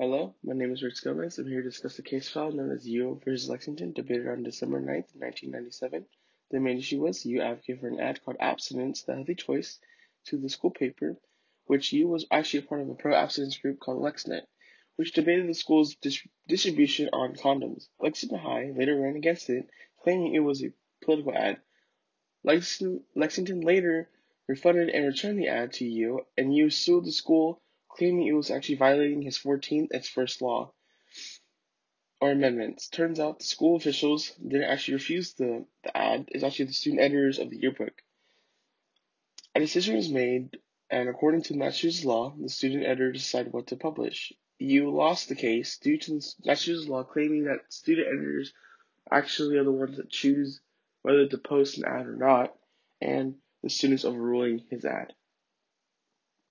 Hello, my name is Rick Gomez. I'm here to discuss the case file known as Yeo v. Lexington, debated on December 9th, 1997. The main issue was Yeo advocated for an ad called Abstinence, the Healthy Choice, to the school paper, which Yeo was actually a part of a pro-abstinence group called LexNet, which debated the school's dis- distribution on condoms. Lexington High later ran against it, claiming it was a political ad. Lexington later refunded and returned the ad to Yeo, and Yeo sued the school claiming it was actually violating his 14th and first law or amendments. Turns out the school officials didn't actually refuse the, the ad, it's actually the student editors of the yearbook. A decision was made, and according to Massachusetts law, the student editor decided what to publish. Yeo lost the case due to the Massachusetts law claiming that student editors actually are the ones that choose whether to post an ad or not, and the students overruling his ad.